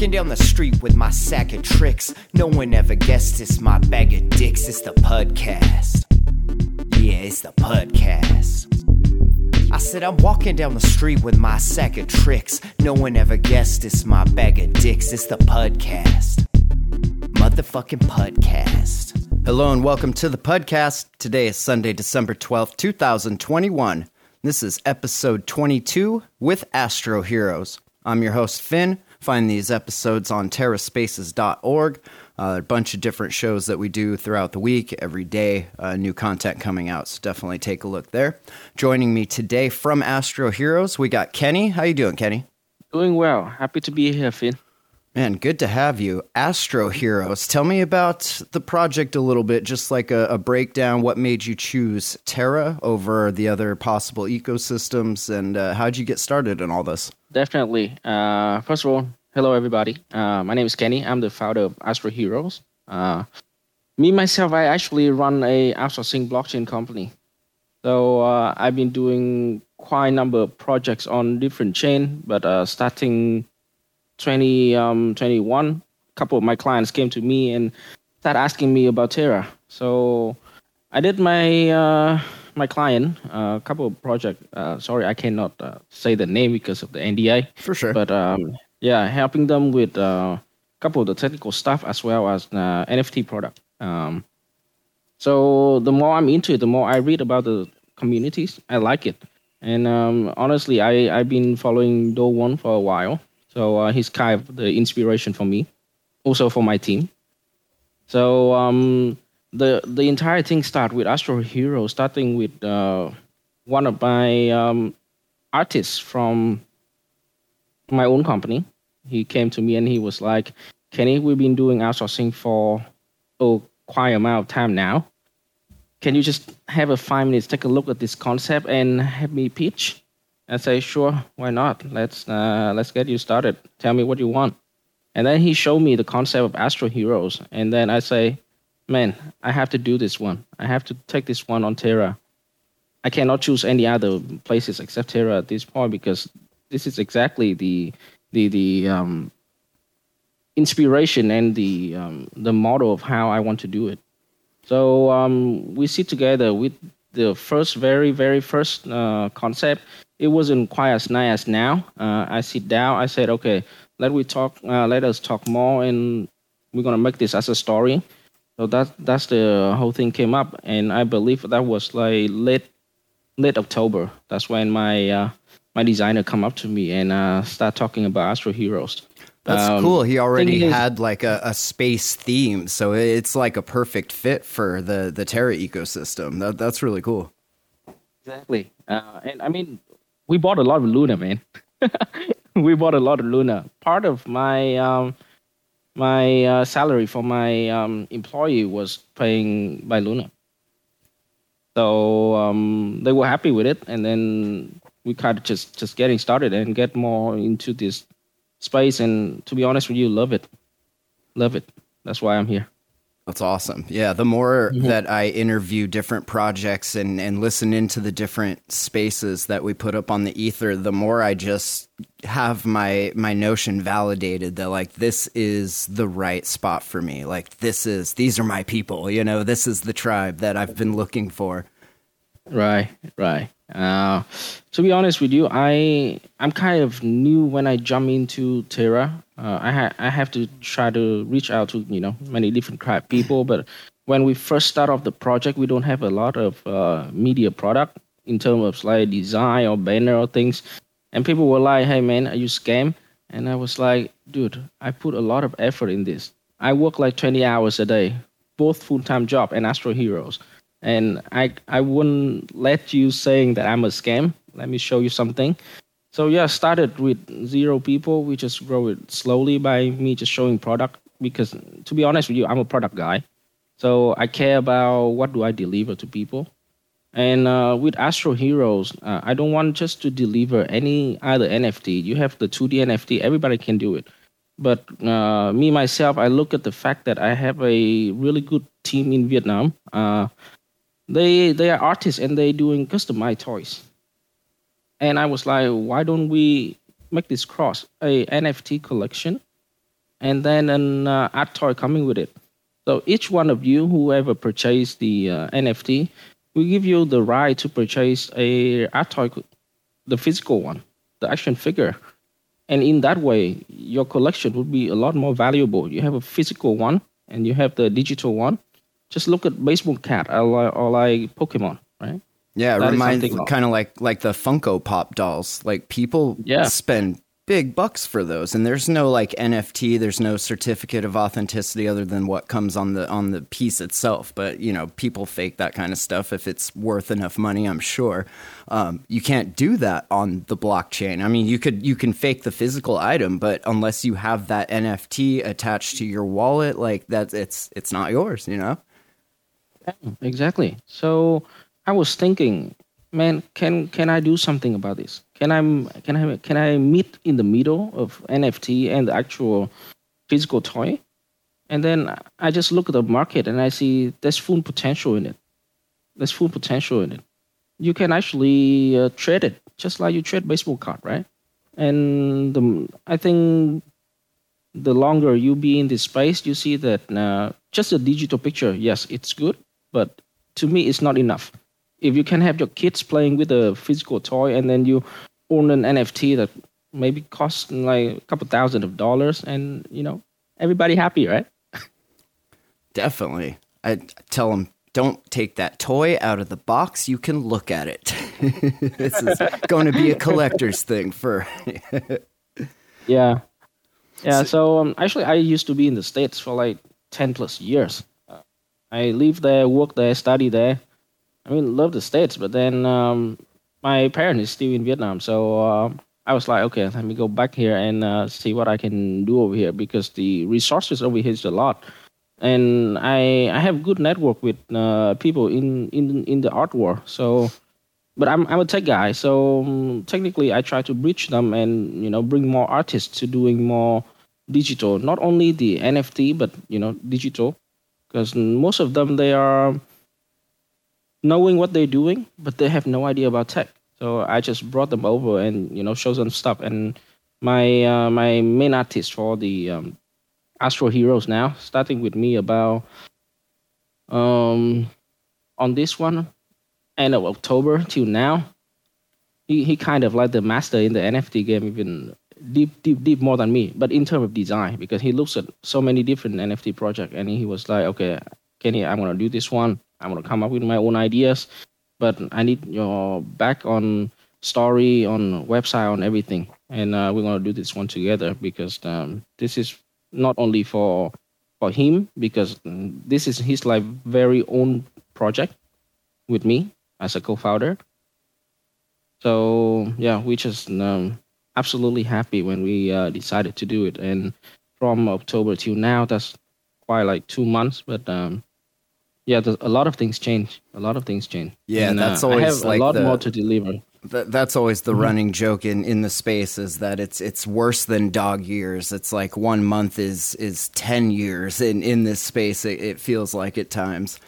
walking down the street with my sack of tricks. No one ever guessed it's my bag of dicks. It's the Pudcast. Yeah, it's the Pudcast. I said I'm walking down the street with my sack of tricks. No one ever guessed it's my bag of dicks. It's the Pudcast. Motherfucking Pudcast. Hello and welcome to the Pudcast. Today is Sunday, December 12th, 2021. This is episode 22 with Astro Heroes. I'm your host, Finn. Find these episodes on terraspaces.org. Uh, a bunch of different shows that we do throughout the week, every day, uh, new content coming out. So definitely take a look there. Joining me today from Astro Heroes, we got Kenny. How you doing, Kenny? Doing well. Happy to be here, Finn. Man, good to have you. Astro Heroes, tell me about the project a little bit, just like a, a, breakdown. What made you choose Terra over the other possible ecosystems, and uh, how'd you get started in all this? Definitely. Uh, first of all, hello, everybody. Uh, my name is Kenny. I'm the founder of Astro Heroes. Uh, me, myself, I actually run a outsourcing blockchain company. So uh, I've been doing quite a number of projects on different chain, but uh, starting 2021, um, a couple of my clients came to me and started asking me about Terra. So I did my uh, my client uh, a couple of projects. Uh, sorry, I cannot uh, say the name because of the NDA. For sure. But um, yeah, helping them with uh, a couple of the technical stuff as well as NFT product. Um, so the more I'm into it, the more I read about the communities. I like it. And um, honestly, I, I've been following Do Kwon for a while. So uh, he's kind of the inspiration for me, also for my team. So um, the the entire thing started with Astro Hero, starting with uh, one of my um, artists from my own company. He came to me and he was like, "Kenny, we've been doing outsourcing for oh quite a amount of time now. Can you just have a five minutes, take a look at this concept, and have me pitch?" I say, sure, why not? Let's uh, let's get you started. Tell me what you want. And then he showed me the concept of Astro Heroes. And then I say, man, I have to do this one. I have to take this one on Terra. I cannot choose any other places except Terra at this point because this is exactly the the the um, inspiration and the um, the model of how I want to do it. So um, we sit together with the first, very, very first uh, concept it wasn't quite as nice as now. Uh, I sit down. I said, okay, let we talk. Uh, let us talk more, and we're gonna make this as a story. So that that's the whole thing came up, and I believe that was like late late October. That's when my uh, my designer come up to me and uh, start talking about Astro Heroes. That's um, cool. He already had like a, a, space theme, so it's like a perfect fit for the the Terra ecosystem. That that's really cool. Exactly, uh, and I mean, we bought a lot of Luna, man. we bought a lot of Luna. Part of my um, my uh, salary for my um, employee was paying by Luna. So um, they were happy with it, and then we kind of just just getting started and get more into this space. And to be honest with you, love it, love it. That's why I'm here. That's awesome. Yeah, the more mm-hmm. that I interview different projects and, and listen into the different spaces that we put up on the ether, the more I just have my my notion validated that like this is the right spot for me. Like this is these are my people, you know, this is the tribe that I've been looking for. Right, right. Uh, to be honest with you, I I'm kind of new when I jump into Terra. Uh, I ha- I have to try to reach out to you know many different people, but when we first start off the project, we don't have a lot of uh, media product in terms of like design or banner or things, and people were like, "Hey man, are you scam?" And I was like, "Dude, I put a lot of effort in this. I work like 20 hours a day, both full time job and Astro Heroes." And I I wouldn't let you saying that I'm a scam. Let me show you something. So yeah, started with zero people. We just grow it slowly by me just showing product because to be honest with you, I'm a product guy. So I care about what do I deliver to people. And uh, with Astro Heroes, uh, I don't want just to deliver any other NFT. You have the 2D NFT, everybody can do it. But uh, me myself, I look at the fact that I have a really good team in Vietnam. They they are artists and they doing customized toys. And I was like, why don't we make this cross a NFT collection and then an uh, art toy coming with it. So each one of you, whoever purchased the uh, NFT, we give you the right to purchase a art toy, the physical one, the action figure. And in that way, your collection would be a lot more valuable. You have a physical one and you have the digital one. Just look at baseball cat or like, or like Pokemon, right? Yeah, it That reminds kind of like like the Funko Pop dolls. Like people Yeah. spend big bucks for those, and there's no like NFT. There's no certificate of authenticity other than what comes on the on the piece itself. But you know, people fake that kind of stuff if it's worth enough money. I'm sure. Um, you can't do that on the blockchain. I mean, you could you can fake the physical item, but unless you have that NFT attached to your wallet, like that, it's it's not yours. You know. Exactly. So I was thinking, man, can can I do something about this? Can I can I can I meet in the middle of NFT and the actual physical toy? And then I just look at the market and I see there's full potential in it. There's full potential in it. You can actually uh, trade it just like you trade baseball card, right? And the, I think the longer you be in this space, you see that uh, just a digital picture, yes, it's good, but to me, it's not enough. If you can have your kids playing with a physical toy and then you own an NFT that maybe costs like a couple thousand of dollars, and you know everybody happy, right? Definitely. I tell them, don't take that toy out of the box. You can look at it. this is going to be a collector's thing for. Yeah, yeah. So um, actually, I used to be in the states for like ten plus years. I live there, work there, study there. I mean, love the states, but then um, my parent is still in Vietnam, so uh, I was like, okay, let me go back here and uh, see what I can do over here because the resources over here is a lot, and I I have good network with uh, people in in in the art world. So but I'm I'm a tech guy, so um, technically I try to bridge them and you know bring more artists to doing more digital, not only the NFT but you know digital, because most of them they are knowing what they're doing, but they have no idea about tech. So I just brought them over and you know show them stuff. And my uh, my main artist for the um, Astro Heroes now, starting with me about um on this one end of October till now, he, he kind of like the master in the NFT game, even deep, deep, deep more than me. But in terms of design, because he looks at so many different NFT projects, and he was like, okay, Kenny, I'm gonna do this one. I'm gonna come up with my own ideas, but I need your back on story, on website, on everything, and uh, we're gonna do this one together because um, this is not only for for him because mm, this is his like very own project with me as a co-founder. So yeah, we just um, absolutely happy when we uh, decided to do it, and from October till now, that's quite like two months. But um, yeah, a lot of things change. A lot of things change. Yeah, And, that's uh, I always have like a lot the- more to deliver. That, that's always the running joke in, in the space is that it's it's worse than dog years. It's like one month is is ten years in in this space. It, it feels like at times.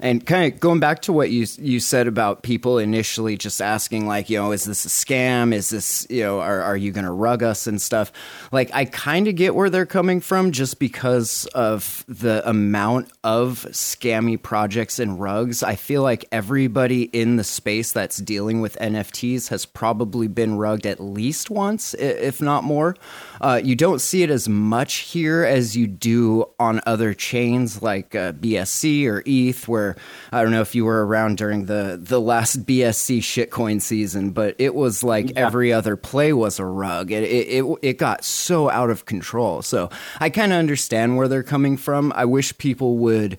And kind of going back to what you you said about people initially just asking like, you know, is this a scam? Is this, you know, are are you going to rug us and stuff? Like I kind of get where they're coming from just because of the amount of scammy projects and rugs. I feel like everybody in the space that's dealing with NFTs has probably been rugged at least once, if not more. Uh, you don't see it as much here as you do on other chains like uh, BSC or ETH, where I don't know if you were around during the the last BSC shitcoin season, but it was like every other play was a rug. It it it, it got so out of control. So I kind of understand where they're coming from. I wish people would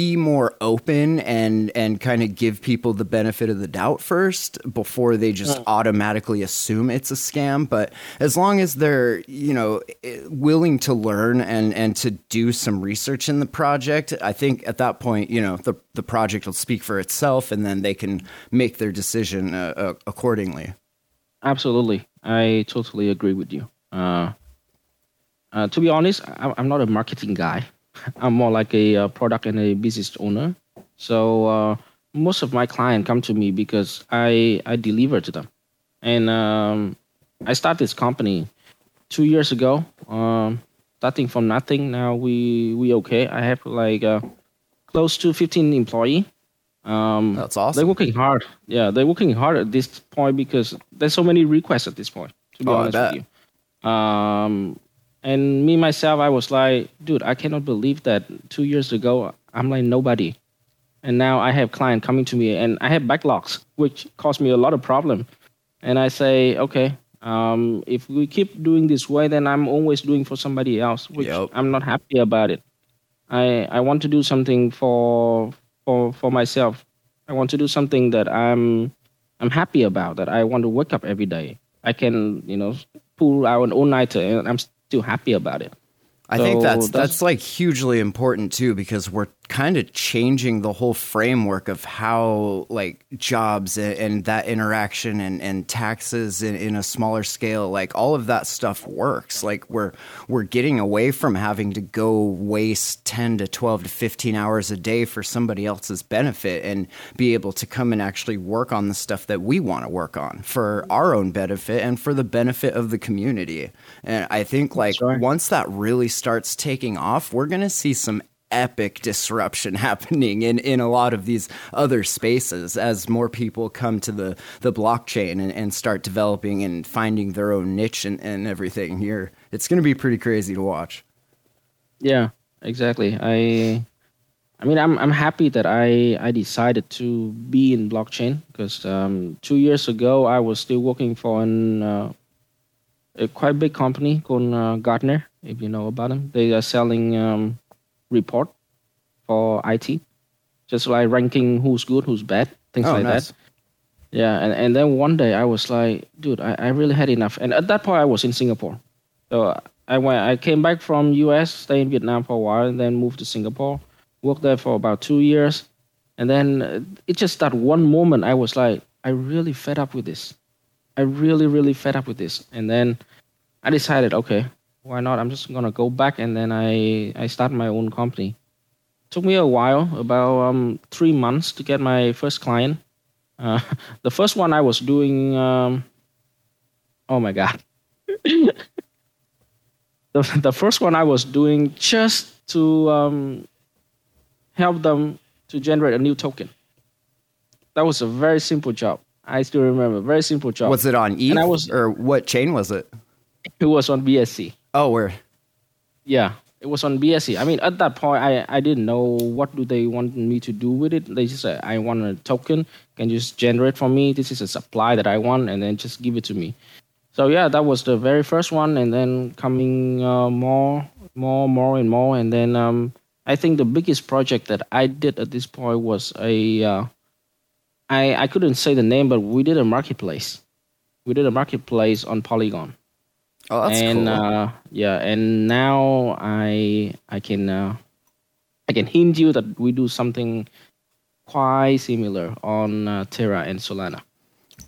be more open and and kind of give people the benefit of the doubt first before they just automatically assume it's a scam but as long as they're you know willing to learn and and to do some research in the project i think at that point you know the the project will speak for itself and then they can make their decision uh, uh, accordingly Absolutely, I totally agree with you. Uh, uh, to be honest, I, I'm not a marketing guy. I'm more like a, uh product and a business owner. So uh, most of my clients come to me because I I deliver to them, and um, I started this company two years ago. Um, starting from nothing. Now we we okay. I have like uh, close to 15 employee. Um, That's awesome. They're working hard. Yeah, they're working hard at this point because there's so many requests at this point. To be Oh, honest with you. Um, and me myself, I was like, dude, I cannot believe that two years ago I'm like nobody, and now I have client coming to me and I have backlogs, which caused me a lot of problem. And I say, okay, um, if we keep doing this way, then I'm always doing for somebody else, which Yep. I'm not happy about it. I I want to do something for for for myself. I want to do something that I'm I'm happy about. That I want to wake up every day. I can you know pull out an all nighter, and I'm still happy about it. I think So that's, that's- that's like hugely important too because we're kind of changing the whole framework of how like jobs and, and that interaction and, and taxes in, in a smaller scale like all of that stuff works like we're we're getting away from having to go waste 10 to 12 to 15 hours a day for somebody else's benefit and be able to come and actually work on the stuff that we want to work on for our own benefit and for the benefit of the community and i think like right. once that really starts taking off, we're going to see some epic disruption happening in, in a lot of these other spaces as more people come to the, the blockchain and, and start developing and finding their own niche and, and everything here. It's going to be pretty crazy to watch. Yeah, exactly. I I mean, I'm I'm happy that I I decided to be in blockchain because um, two years ago I was still working for an uh, a quite big company called uh, Gartner. If you know about them, they are selling um, report for IT, just like ranking who's good, who's bad, things Oh, like nice. that. Yeah, and, and then one day I was like, dude, I, I really had enough. And at that point I was in Singapore. So I went I came back from US, stayed in Vietnam for a while, and then moved to Singapore. Worked there for about two years. And then it just that one moment I was like, I really fed up with this. I really, really fed up with this. And then I decided, okay, why not? I'm just gonna go back and then I I start my own company. Took me a while, about um, three months to get my first client. Uh, the first one I was doing, um, oh my god, the the first one I was doing just to um, help them to generate a new token. That was a very simple job. I still remember, very simple job. Was it on ETH And I was- or what chain was it? It was on BSC. Oh, where? Yeah, it was on BSC. I mean, at that point, I, I didn't know what do they want me to do with it. They just said, I want a token. Can you just generate for me? This is a supply that I want, and then just give it to me. So yeah, that was the very first one, and then coming uh, more, more, more, and more, and then um, I think the biggest project that I did at this point was a. Uh, I I couldn't say the name, but we did a marketplace. We did a marketplace on Polygon Oh, that's and cool. uh, yeah, and now I I can uh, I can hint you that we do something quite similar on uh, Terra and Solana.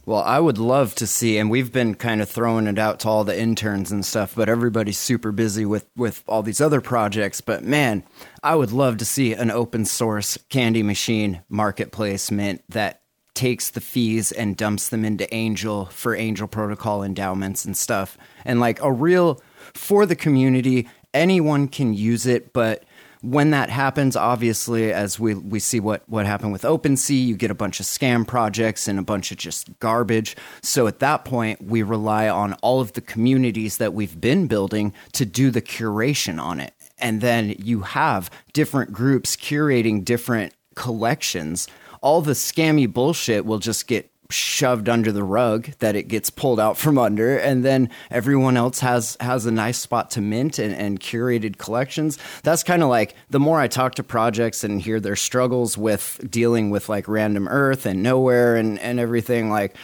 Well, I would love to see, and we've been kind of throwing it out to all the interns and stuff, but everybody's super busy with, with all these other projects. But man, I would love to see an open source candy machine marketplace mint that takes the fees and dumps them into Angel for Angel Protocol endowments and stuff. And like a real for the community, anyone can use it, but when that happens, obviously, as we we see what what happened with OpenSea, you get a bunch of scam projects and a bunch of just garbage. So at that point, we rely on all of the communities that we've been building to do the curation on it, and then you have different groups curating different collections. All the scammy bullshit will just get shoved under the rug that it gets pulled out from under. And then everyone else has has a nice spot to mint and, and curated collections. That's kind of like the more i talk to projects and hear their struggles with dealing with like RandomEarth and Knowhere and and everything like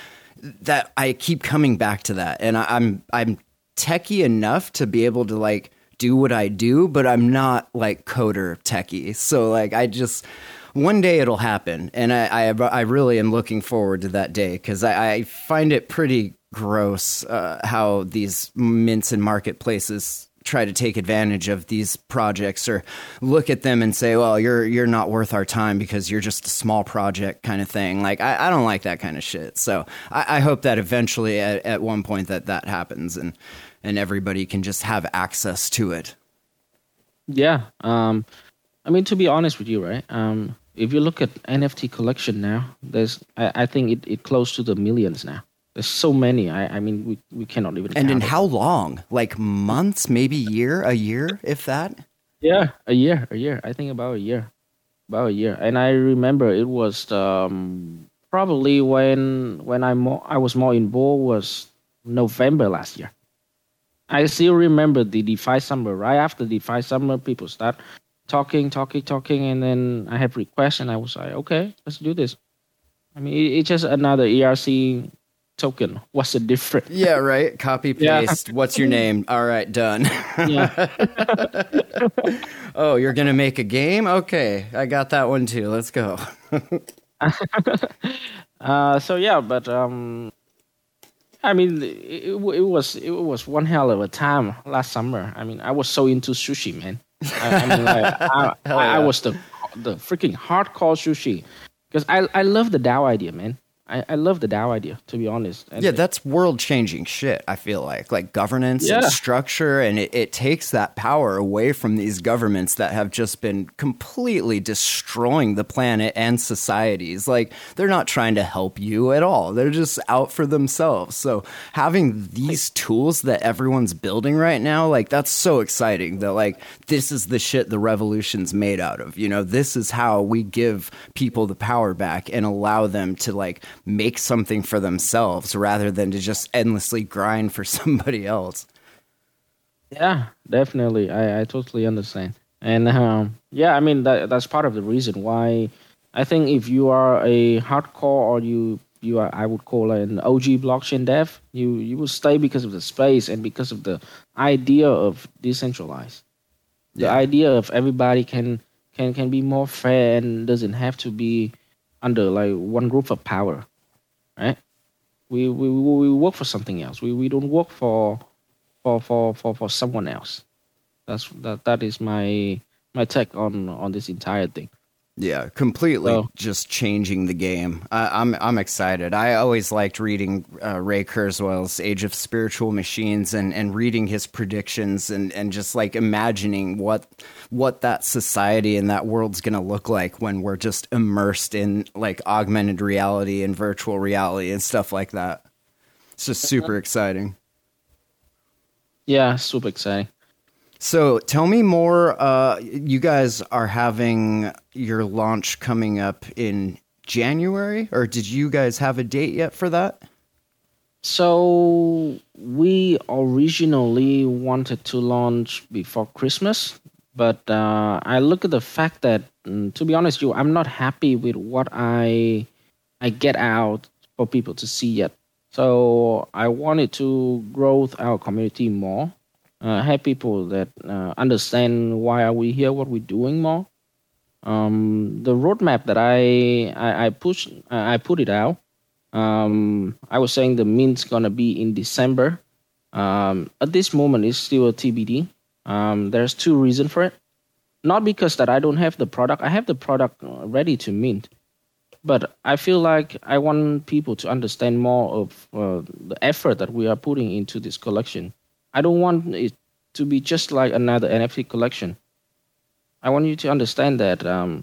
that i keep coming back to that. And I, i'm i'm techie enough to be able to like do what i do but i'm not like coder techie. So like i just one day it'll happen, and I I, I really am looking forward to that day because I, I find it pretty gross uh, how these mints and marketplaces try to take advantage of these projects or look at them and say, "Well, you're you're not worth our time because you're just a small project," kind of thing. Like I, I don't like that kind of shit. So I, I hope that eventually, at, at one point, that that happens and and everybody can just have access to it. Yeah. Um, I mean, to be honest with you, right? Um, if you look at NFT collection now, there's I, I think it, it close to the millions now. There's so many. I, I mean, we, we cannot even. And in it. how long? Like months, maybe year, a year, if that. Yeah, a year, a year. I think about a year, about a year. And I remember it was um, probably when when I more I was more involved was November last year. I still remember the DeFi summer. Right after DeFi summer, people start talking, talking, talking, and then I have requests, and I was like, okay, let's do this. I mean, it, it's just another ERC token. What's the difference? Yeah, right. Copy Yeah. paste. What's your name? All right, done. Yeah. oh, you're gonna make a game? Okay, I got that one too. Let's go. Uh, so yeah, but um, I mean, it, it was it was one hell of a time last summer. I mean, I was so into sushi, man. I, I mean, like, I, I, I was the the freaking hardcore sushi because I I love the DAO idea, man. I, I love the DAO idea, to be honest. And Yeah, that's world changing shit, I feel like. Like governance and structure, and it, it takes that power away from these governments that have just been completely destroying the planet and societies. Like, they're not trying to help you at all, they're just out for themselves. So, having these tools that everyone's building right now, like, that's so exciting that, like, this is the shit the revolution's made out of. You know, this is how we give people the power back and allow them to, like, make something for themselves rather than to just endlessly grind for somebody else. Yeah, definitely. I, I totally understand. And um, yeah, I mean that that's part of the reason why I think if you are a hardcore or you you are I would call an OG blockchain dev, you you will stay because of the space and because of the idea of decentralized. The Yeah. idea of everybody can can can be more fair and doesn't have to be under like one group of power, right? We we we work for something else. We we don't work for for for for, for someone else. That's that that is my my take on on this entire thing. Yeah, completely So- just changing the game. I, I'm I'm excited. I always liked reading uh, Ray Kurzweil's Age of Spiritual Machines and, and reading his predictions and, and just like imagining what what that society and that world's gonna look like when we're just immersed in like augmented reality and virtual reality and stuff like that. It's just super exciting. Yeah, super exciting. So tell me more. Uh, you guys are having your launch coming up in January, or did you guys have a date yet for that? So we originally wanted to launch before Christmas, but uh, I look at the fact that, mm, to be honest, you, I'm not happy with what I I get out for people to see yet. So I wanted to grow our community more, uh, have people that uh, understand why are we here, what we're doing more. Um, the roadmap that I I, I push I put it out. Um, I was saying the mint's gonna be in December. Um, at this moment, it's still a TBD. Um, there's two reasons for it. Not because that I don't have the product. I have the product uh, ready to mint, but I feel like I want people to understand more of uh, the effort that we are putting into this collection. I don't want it to be just like another NFT collection. I want you to understand that um,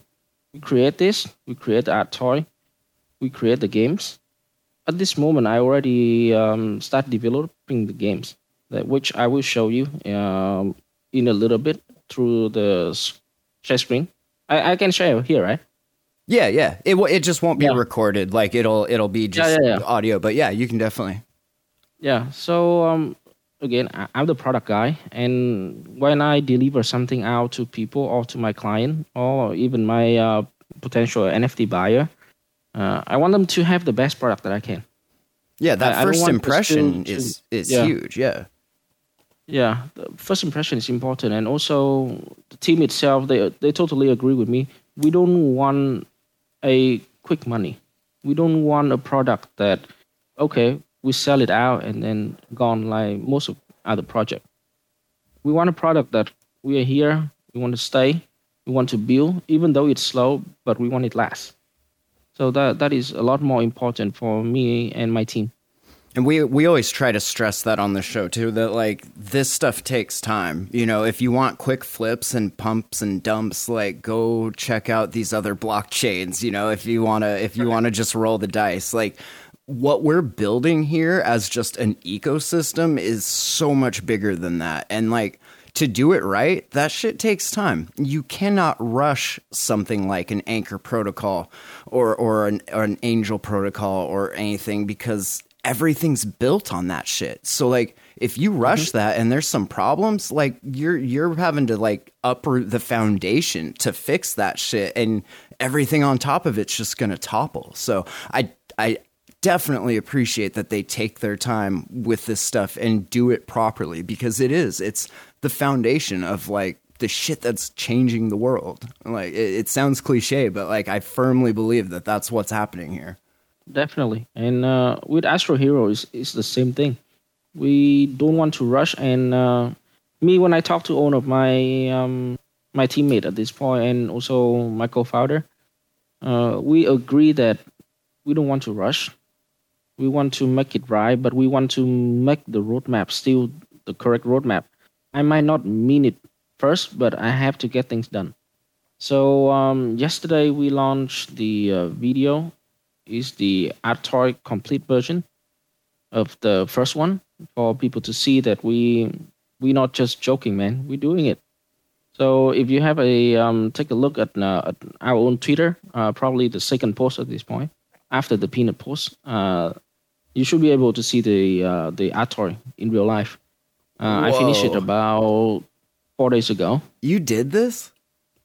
we create this, we create the art toy, we create the games. At this moment, I already um, start developing the games, that which I will show you um, in a little bit through the share screen. I, I can share here, right? Yeah, yeah. It w- it just won't be Yeah. recorded. Like it'll it'll be just yeah, yeah. audio. But yeah, you can definitely. Yeah. So um, again, I- I'm the product guy, and when I deliver something out to people or to my client or even my uh, potential NFT buyer, uh, I want them to have the best product that I can. Yeah, that I- I first this impression to- is is yeah. huge. Yeah. Yeah, the first impression is important, and also the team itself. They they totally agree with me. We don't want a quick money. We don't want a product that okay we sell it out and then gone like most of other project. We want a product that we are here. We want to stay. We want to build, even though it's slow, but we want it last. So that that is a lot more important for me and my team. And we we always try to stress that on the show too that like this stuff takes time. You know, if you want quick flips and pumps and dumps, like go check out these other blockchains, you know, if you want to if you want to just roll the dice. Like what we're building here as just an ecosystem is so much bigger than that. And like to do it right, that shit takes time. You cannot rush something like an anchor protocol or or an, or an angel protocol or anything because everything's built on that shit. So like if you rush mm-hmm. that and there's some problems, like you're you're having to like uproot the foundation to fix that shit and everything on top of it's just going to topple. So I I definitely appreciate that they take their time with this stuff and do it properly because it is it's the foundation of like the shit that's changing the world. Like it, it sounds cliche, but like I firmly believe that that's what's happening here. Definitely. And uh, with Astro Hero, it's, it's the same thing. We don't want to rush. And uh, me, when I talk to one of my um, my teammate at this point, and also my co-founder, uh, we agree that we don't want to rush. We want to make it right, but we want to make the roadmap still the correct roadmap. I might not mean it first, but I have to get things done. So um, yesterday we launched the uh, video is the Artoy complete version of the first one for people to see that we we not just joking, man. We're doing it. So if you have a um, take a look at, uh, at our own Twitter, uh, probably the second post at this point after the peanut post, uh, you should be able to see the uh, the Artoy in real life. Uh, I finished it about four days ago. You did this,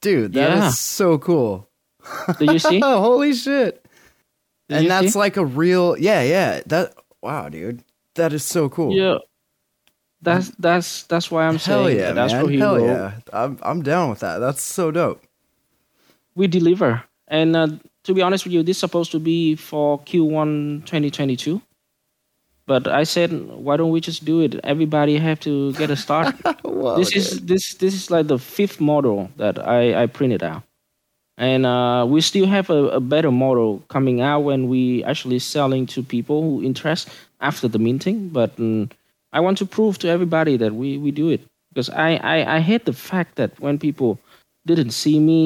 dude? That yeah. is so cool. Did you see? Holy shit! and that's see? like a real yeah yeah that wow dude that is so cool yeah that's that's that's why i'm Hell saying yeah, that's man. Hell yeah I'm, I'm down with that that's so dope we deliver and uh, to be honest with you this is supposed to be for q1 2022 but i said why don't we just do it? Everybody have to get a start. This is this this is like the fifth model that i i printed out. And uh, we still have a, a, better model coming out when we actually selling to people who interest after the minting. But um, i want to prove to everybody that we, we do it. Because I, I, I hate the fact that when people didn't see me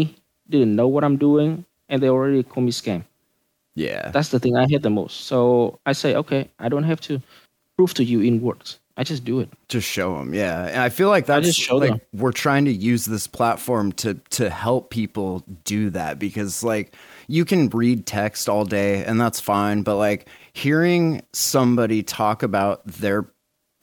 didn't know what i'm doing and they already call me scam yeah that's the thing i hate the most so i say okay i don't have to prove to you in words I just do it. Just show them, yeah. And I feel like that's just show like them. we're trying to use this platform to to help people do that because like you can read text all day and that's fine, but like hearing somebody talk about their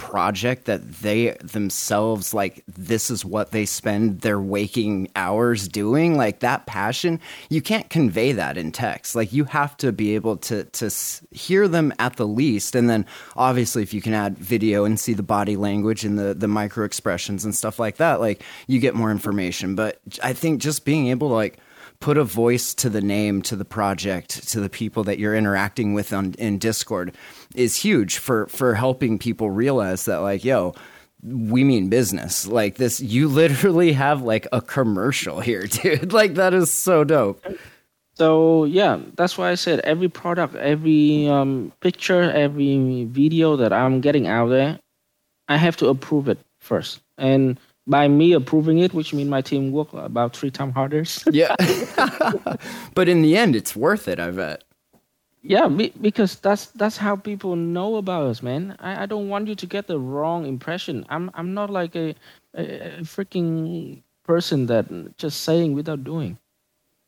project that they themselves like this is what they spend their waking hours doing like that passion you can't convey that in text. Like you have to be able to to hear them at the least. And then obviously if you can add video and see the body language and the the micro expressions and stuff like that like you get more information. But i think just being able to like put a voice to the name, to the project, to the people that you're interacting with on in Discord is huge for for helping people realize that like, yo, we mean business. Like this you literally have like a commercial here, dude. like that is so dope. So yeah, that's why I said every product, every um, picture, every video that I'm getting out there, I have to approve it first. And by me approving it, which means my team work about three times harder. yeah, but in the end, it's worth it. I bet. Yeah, because that's that's how people know about us, man. I, I don't want you to get the wrong impression. I'm I'm not like a, a, a freaking person that just saying without doing,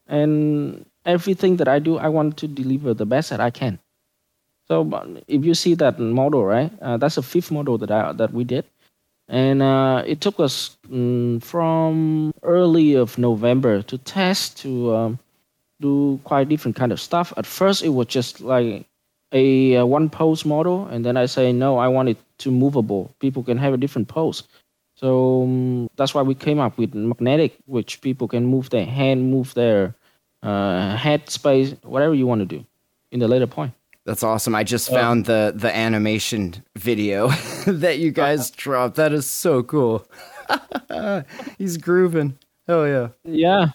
and everything that I do, I want to deliver the best that I can. So if you see that model, right? Uh, that's the fifth model that I that we did and uh, it took us um, from early of November to test to um, do quite different kind of stuff. At first, it was just like a, a one pose model, and then I say no, I want it to movable. People can have a different pose. So um, that's why we came up with magnetic, which people can move their hand, move their uh, head space, whatever you want to do in the later point. That's awesome. I just found the the animation video that you guys dropped. That is so cool. He's grooving. Hell yeah. Yeah.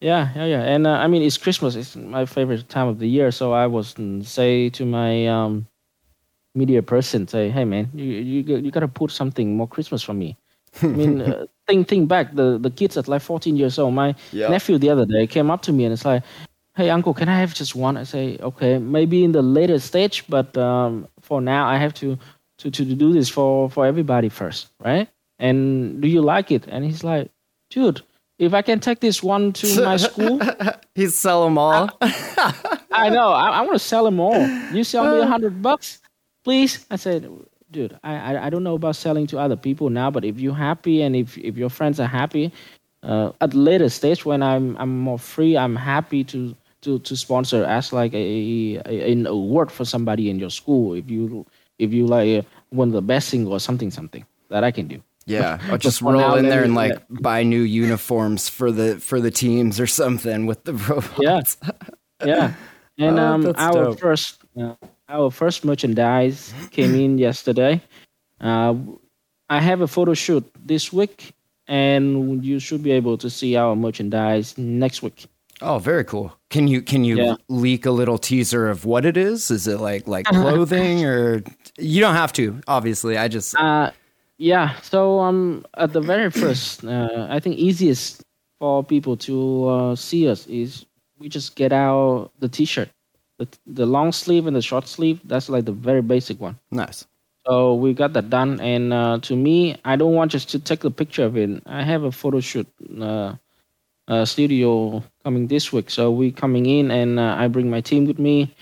Yeah, yeah, yeah. And uh, I mean, it's Christmas. It's my favorite time of the year. So I was mm, say to my um, media person say, "Hey, man, you you you gotta put something more Christmas for me." I mean, uh, think think back. The the kids at like 14 years old. My Yeah. nephew the other day came up to me and it's like, "Hey, uncle, can I have just one?" I say, "Okay, maybe in the later stage, but um, for now, I have to to to do this for for everybody first, right?" And do you like it? And he's like, "Dude, if I can take this one to my school." He's sell them all. I know. I, I want to sell them all. You sell me a hundred bucks, please. I said, dude, I, I I don't know about selling to other people now, but if you're happy and if if your friends are happy, uh, at later stage when I'm I'm more free, I'm happy to to to sponsor as like a, a an award for somebody in your school. If you if you like uh, won the best single or something something that I can do. Yeah, I'll just roll now, in there and like buy new uniforms for the for the teams or something with the robots. Yeah, yeah. And Oh, um, our dope. first uh, our first merchandise came in yesterday. Uh, I have a photo shoot this week, and you should be able to see our merchandise next week. Oh, very cool. Can you can you Yeah. leak a little teaser of what it is? Is it like like clothing or you don't have to, obviously. I just Uh, yeah. So um, at the very first, uh, I think easiest for people to uh, see us is we just get out the T-shirt, the the long sleeve and the short sleeve. That's like the very basic one. nice. So we got that done, and uh, to me, I don't want just to take a picture of it. I have a photo shoot uh, uh, studio coming this week, so we're coming in, and uh, I bring my team with me.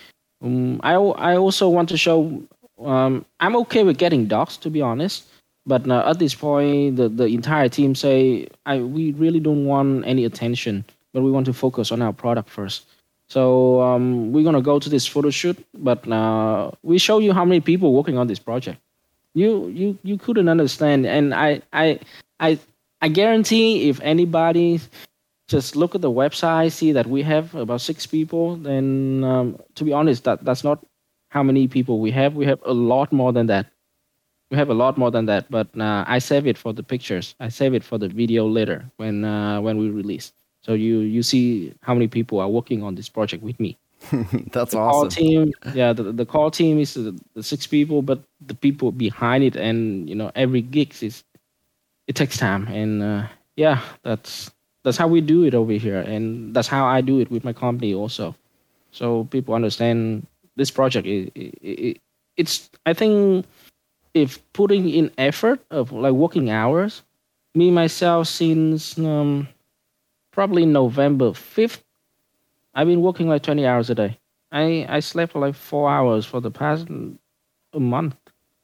Um, I I also want to show. Um, I'm okay with getting docs, to be honest, but uh, at this point, the the entire team say I we really don't want any attention, but we want to focus on our product first. So um, we're gonna go to this photo shoot, but uh, we show you how many people working on this project. You you you couldn't understand, and I I I I guarantee if anybody just look at the website, see that we have about six people, then um, to be honest, that that's not how many people we have. We have a lot more than that. We have a lot more than that, but uh, I save it for the pictures. I save it for the video later when uh, when we release. So you you see how many people are working on this project with me. That's The call awesome. team, yeah, the, the call team is the, the six people, but the people behind it, and you know, every gig is it takes time, and uh, yeah, that's that's how we do it over here, and that's how I do it with my company also. So people understand this project. It, it, it, it's I think if putting in effort of like working hours, me myself since um, probably November fifth I've been working like 20 hours a day. I I slept like four hours for the past a month.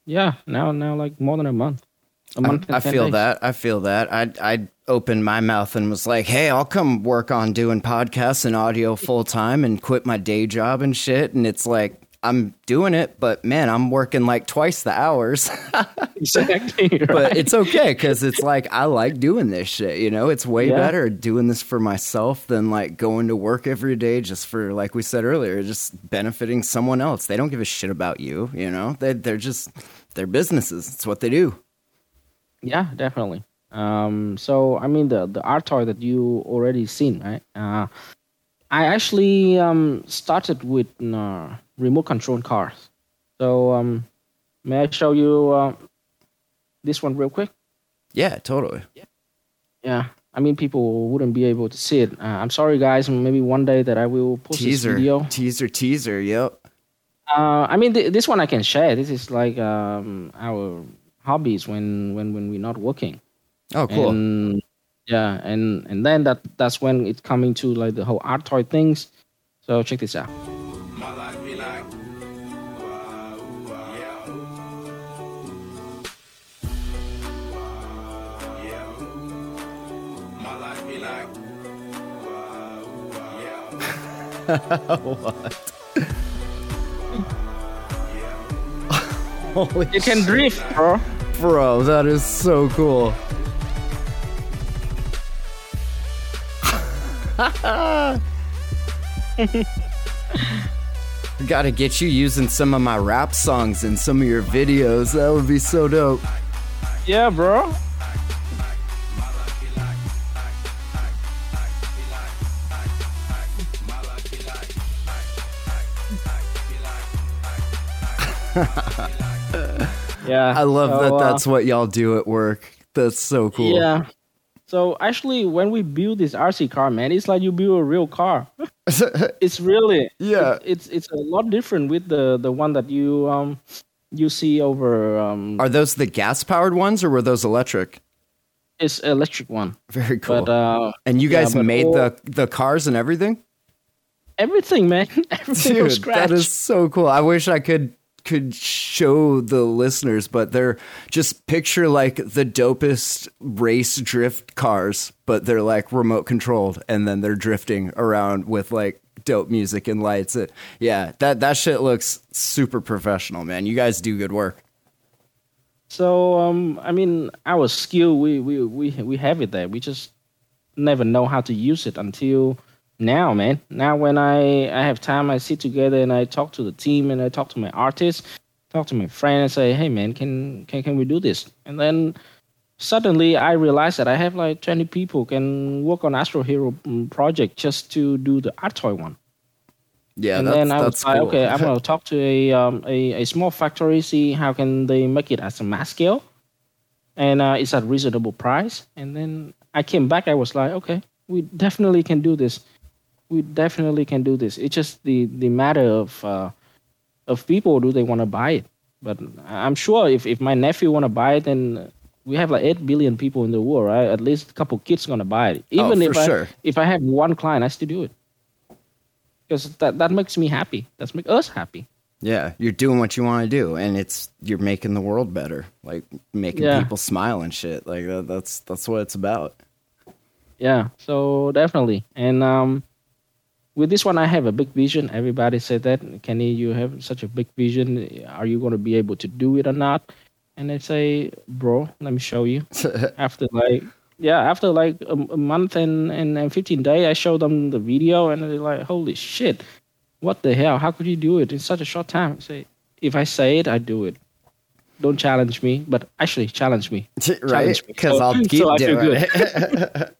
Yeah, now now like more than a month. A month. I 10 feel days. that. I feel that. I I opened my mouth and was like, "Hey, I'll come work on doing podcasts and audio full time and quit my day job and shit." And it's like I'm doing it, but man, I'm working like twice the hours. Exactly. but it's okay because it's like I like doing this shit. You know, it's way Yeah. better doing this for myself than like going to work every day just for, like we said earlier, just benefiting someone else. They don't give a shit about you. You know, they they're just they're businesses. It's what they do. Yeah, definitely. Um, so I mean the the art toy that you already seen, right? Uh, I actually um started with uh, remote control cars. So um, may I show you uh, this one real quick? Yeah, totally. Yeah, I mean people wouldn't be able to see it. Uh, I'm sorry, guys. Maybe one day that I will post this Teaser, video. teaser, teaser. Yep. Uh, I mean, th- this one I can share. This is like um, our hobbies when when when we're not working. Oh, cool. And, yeah, and and then that that's when it's coming to like the whole art toy things. So check this out. My life be like, ooh, ooh, yeah, ooh. Yeah, ooh. My life be like, ooh, ooh, yeah, ooh. Holy You can drift, bro. bro, that is so cool. Got to get you using some of my rap songs in some of your videos. That would be so dope. Yeah, bro. yeah, I love so, that. uh, That's what y'all do at work. That's so cool. Yeah. So actually, when we build this RC car, man, it's like you build a real car. it's really Yeah. it- it's it's a lot different with the the one that you um you see over um Are those the gas powered ones or were those electric? it's electric one. Very cool. But uh and you guys but made all- the the cars and everything? everything, man, everything from Dude, scratch. that is so cool. I wish I could could show the listeners, but they're just picture like the dopest race drift cars, but they're like remote controlled, and then they're drifting around with like dope music and lights. It, yeah, that that shit looks super professional, man. You guys do good work. So um, I mean, our skill we we we we have it there. We just never know how to use it until now, man. Now when I I have time, I sit together and I talk to the team and I talk to my artists, talk to my friend and say, hey man, can can can we do this? And then suddenly I realize that I have like 20 people can work on Astro Hero mm, project just to do the art toy one Yeah, and that's, then I was like, cool. okay, I'm gonna talk to a, um, a a small factory, see how can they make it as a mass scale, and uh, it's at a reasonable price. And then I came back, I was like, okay, we definitely can do this. We definitely can do this. It's just the the matter of uh, of people do they want to buy it. But I'm sure if if my nephew want to buy it, then we have like eight billion people in the world, right? At least a couple kids gonna buy it. Even Oh, if sure. I if I have one client, I still do it because that that makes me happy. That's make us happy. Yeah, you're doing what you want to do, and it's you're making the world better, like making Yeah. people smile and shit. Like that, that's that's what it's about. Yeah, so definitely. And um, with this one, I have a big vision. Everybody said that, Kenny, you have such a big vision. Are you going to be able to do it or not? And I say, bro, let me show you. after like, yeah, after like a, a month and, and, and 15 days, I showed them the video and they're like, holy shit, what the hell? How could you do it in such a short time? I say, if I say it, I do it. Don't challenge me, but actually challenge me. right? Challenge me. Because So- I'll keep so doing it.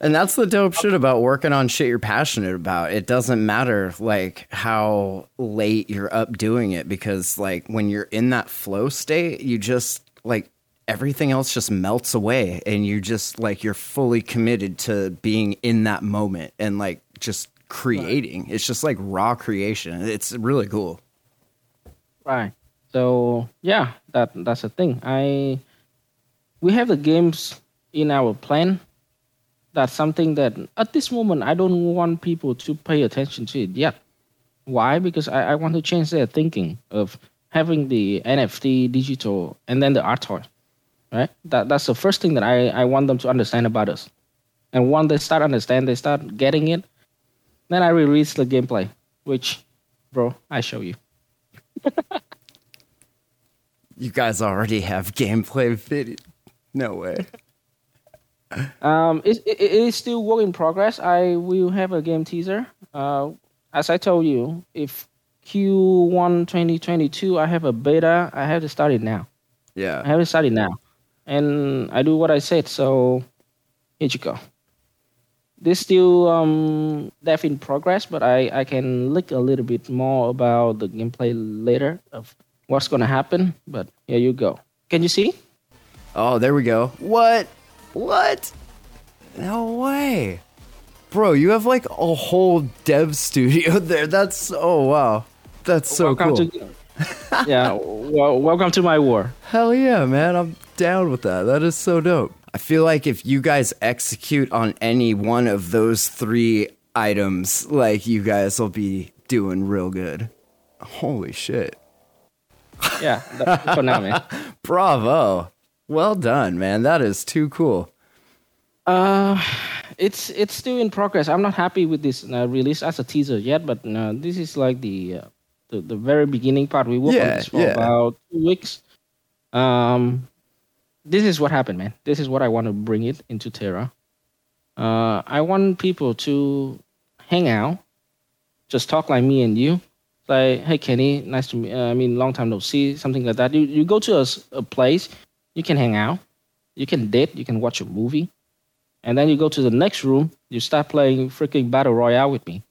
And that's the dope shit about working on shit you're passionate about. It doesn't matter like how late you're up doing it because like when you're in that flow state, you just like everything else just melts away and you just like you're fully committed to being in that moment and like just creating. It's just like raw creation. It's really cool. Right. So yeah, that that's the thing. I we have the games in our plan. That's something that at this moment I don't want people to pay attention to it yet. Why? Because I, I want to change their thinking of having the NFT digital and then the art toy. Right? That that's the first thing that I, I want them to understand about us. And once they start understand, they start getting it, then I release the gameplay, which bro, I show you. You guys already have gameplay video. No way. Um, it, it, it is still work in progress. I will have a game teaser. Uh, as I told you, if Q1 2022, I have a beta, I have to start it now. Yeah. I have to start it now. And I do what I said, so here you go. This still um, dev in progress, but I, I can look a little bit more about the gameplay later of what's going to happen. But here you go. Can you see? Oh, there we go. What? What? No way. Bro, you have like a whole dev studio there. That's oh wow. That's so welcome cool. to yeah well, welcome to my war Hell yeah, man. I'm down with that. That is so dope. I feel like if you guys execute on any one of those three items, like you guys will be doing real good. Holy shit. yeah that, for now man Bravo. Well done, man. That is too cool. Uh it's it's still in progress. I'm not happy with this uh, release as a teaser yet but uh, this is like the, uh, the the very beginning part. We worked on this for yeah. about two weeks. Um this is what happened man. This is what i want to bring it into terra. Uh i want people to hang out just talk like me and you. Like hey kenny nice to meet uh, i mean long time no see something like that. You, you go to a place you can hang out you can date you can watch a movie and then you go to the next room you start playing freaking battle royale with me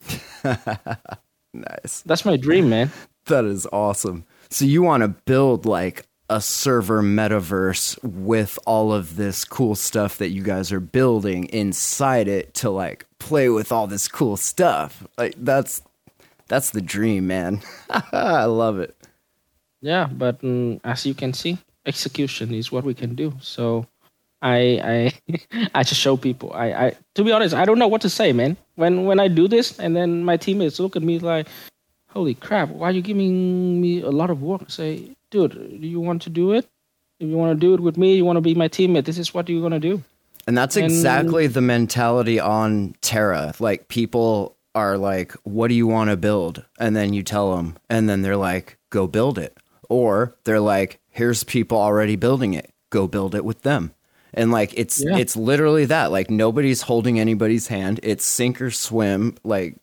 Nice. that's my dream man That is awesome. So you want to build like a server metaverse with all of this cool stuff that you guys are building inside it to like play with all this cool stuff. Like that's that's the dream, man. I love it. Yeah, but mm, as you can see, execution is what we can do. So I I I just show people. I I to be honest, I don't know what to say, man. When when I do this, and then my teammates look at me like, "Holy crap! Why are you giving me a lot of work?" Say, dude, do you want to do it? If you want to do it with me, you want to be my teammate. This is what you're gonna do. And that's And- exactly the mentality on Terra. Like people are like, "What do you want to build?" And then you tell them, and then they're like, "Go build it." Or they're like, "Here's people already building it. Go build it with them." And like it's Yeah. it's literally that. Like nobody's holding anybody's hand. It's sink or swim. Like,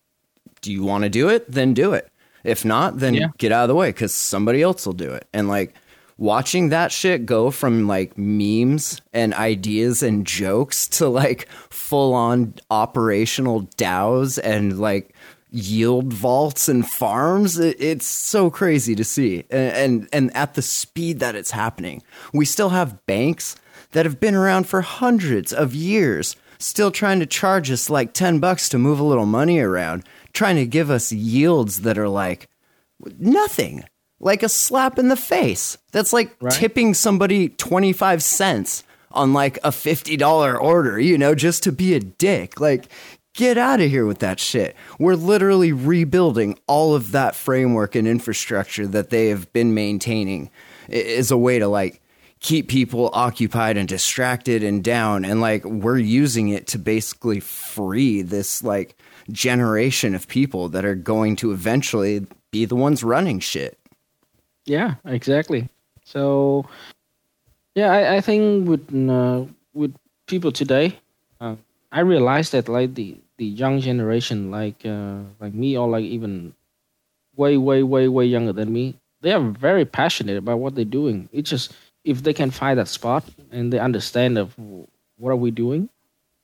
do you want to do it? Then do it. If not, then Yeah. get out of the way because somebody else will do it. And like watching that shit go from like memes and ideas and jokes to like full on operational DAOs and like yield vaults and farms it, it's so crazy to see and, and and at the speed that it's happening we still have banks that have been around for hundreds of years still trying to charge us like 10 bucks to move a little money around trying to give us yields that are like nothing. Like a slap in the face. That's like Right. tipping somebody 25 cents on like a $50 order you know just to be a dick. Like get out of here with that shit. We're literally rebuilding all of that framework and infrastructure that they have been maintaining is a way to like keep people occupied and distracted and down and like we're using it to basically free this like generation of people that are going to eventually be the ones running shit Yeah, exactly. So, yeah, I, I think with uh, with people today, uh, I realized that like the the young generation, like uh, like me, or like even way way way way younger than me, they are very passionate about what they're doing. It's just if they can find that spot and they understand of what are we doing,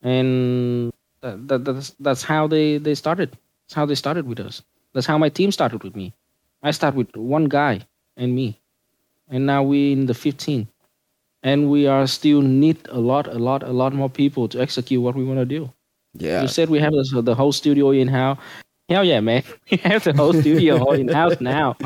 and that, that that's that's how they they started. That's how they started with us. That's how my team started with me. I start with one guy and me, and now we're in the 15, and we are still need a lot, a lot, a lot more people to execute what we want to do. yeah You said we have this, the whole studio in house. Hell yeah, man! We have the whole studio all in house now.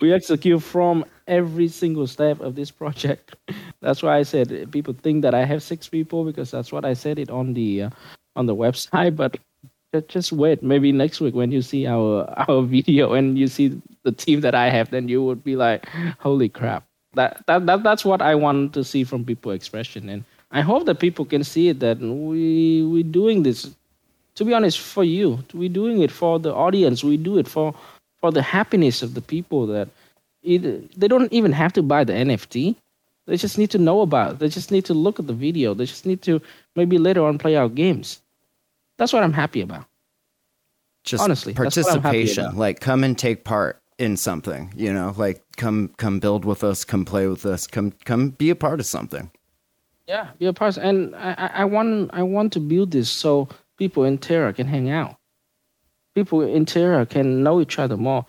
We execute from every single step of this project. That's why I said people think that I have six people because that's what I said it on the uh, on the website. But just wait, maybe next week when you see our our video and you see the team that I have, then you would be like, "Holy crap!" That that, that that's what I want to see from people expression, and I hope that people can see it that we we doing this to be honest, for you, we're doing it for the audience. We do it for for the happiness of the people that it, they don't even have to buy the NFT. They just need to know about. It. They just need to look at the video. They just need to maybe later on play our games. That's what I'm happy about. just honestly, that's what I'm happy participation like come and take part in something you know like come come build with us come play with us come come be a part of something Yeah, be a part. And I, I want I want to build this so people in Terra can hang out. People in Terra can know each other more.